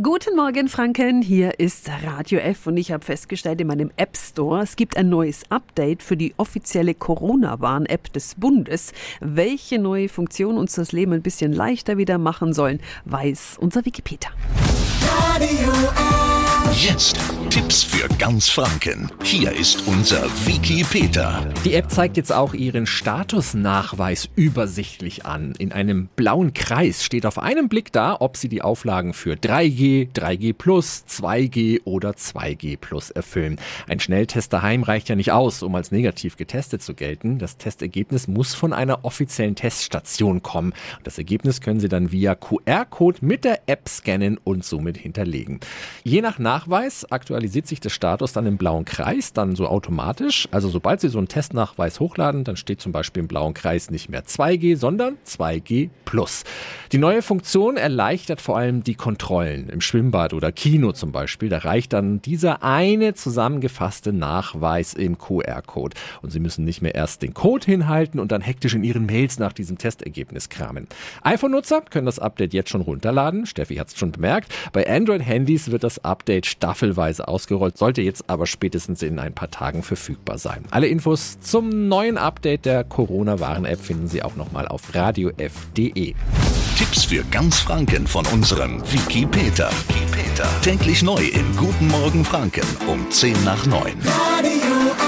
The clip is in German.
Guten Morgen, Franken. Hier ist Radio F und ich habe festgestellt in meinem App Store, es gibt ein neues Update für die offizielle Corona-Warn-App des Bundes. Welche neue Funktion uns das Leben ein bisschen leichter wieder machen sollen, weiß unser Wikipedia. Radio Jetzt Tipps für ganz Franken. Hier ist unser Wiki Peter. Die App zeigt jetzt auch ihren Statusnachweis übersichtlich an. In einem blauen Kreis steht auf einen Blick da, ob sie die Auflagen für 3G, 3G 2G oder 2G erfüllen. Ein Schnelltest daheim reicht ja nicht aus, um als negativ getestet zu gelten. Das Testergebnis muss von einer offiziellen Teststation kommen. Das Ergebnis können Sie dann via QR-Code mit der App scannen und somit hinterlegen. Je nach Nachweis aktualisiert sich der Status dann im blauen Kreis, dann so automatisch. Also sobald Sie so einen Testnachweis hochladen, dann steht zum Beispiel im blauen Kreis nicht mehr 2G, sondern 2G Die neue Funktion erleichtert vor allem die Kontrollen im Schwimmbad oder Kino zum Beispiel. Da reicht dann dieser eine zusammengefasste Nachweis im QR-Code. Und Sie müssen nicht mehr erst den Code hinhalten und dann hektisch in Ihren Mails nach diesem Testergebnis kramen. iPhone-Nutzer können das Update jetzt schon runterladen. Steffi hat es schon bemerkt. Bei Android-Handys wird das Update staffelweise ausgerollt, sollte jetzt aber spätestens in ein paar Tagen verfügbar sein. Alle Infos zum neuen Update der Corona-Warn-App finden Sie auch nochmal auf radiof.de. Tipps für ganz Franken von unserem Wiki Peter. Wiki Peter. Täglich neu im Guten Morgen Franken um 10 nach 9. Radio